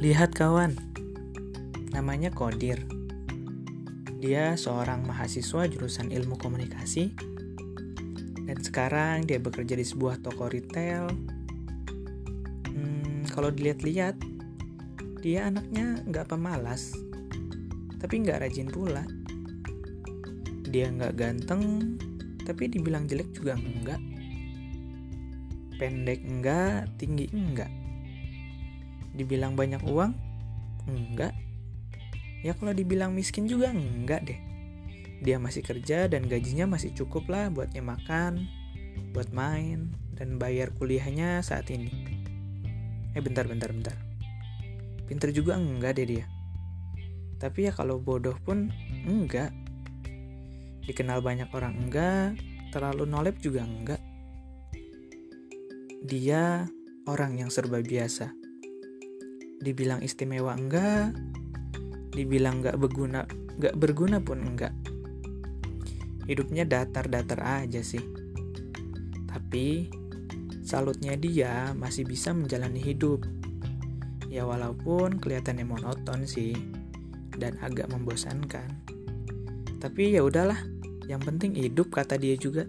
Lihat kawan, namanya Kodir. Dia seorang mahasiswa jurusan ilmu komunikasi dan sekarang dia bekerja di sebuah toko retail. Hmm, kalau dilihat-lihat, dia anaknya nggak pemalas, tapi nggak rajin pula. Dia nggak ganteng, tapi dibilang jelek juga enggak. Pendek enggak, tinggi enggak. Dibilang banyak uang? Enggak. Ya kalau dibilang miskin juga enggak deh. Dia masih kerja dan gajinya masih cukup lah buatnya makan, buat main, dan bayar kuliahnya saat ini. Eh bentar, bentar, bentar. Pinter juga enggak deh dia. Tapi ya kalau bodoh pun enggak. Dikenal banyak orang enggak, terlalu nolep juga enggak. Dia orang yang serba biasa. Dibilang istimewa enggak, dibilang nggak berguna nggak berguna pun enggak. Hidupnya datar-datar aja sih. Tapi salutnya dia masih bisa menjalani hidup. Ya walaupun kelihatannya monoton sih dan agak membosankan. Tapi ya udahlah yang penting hidup kata dia juga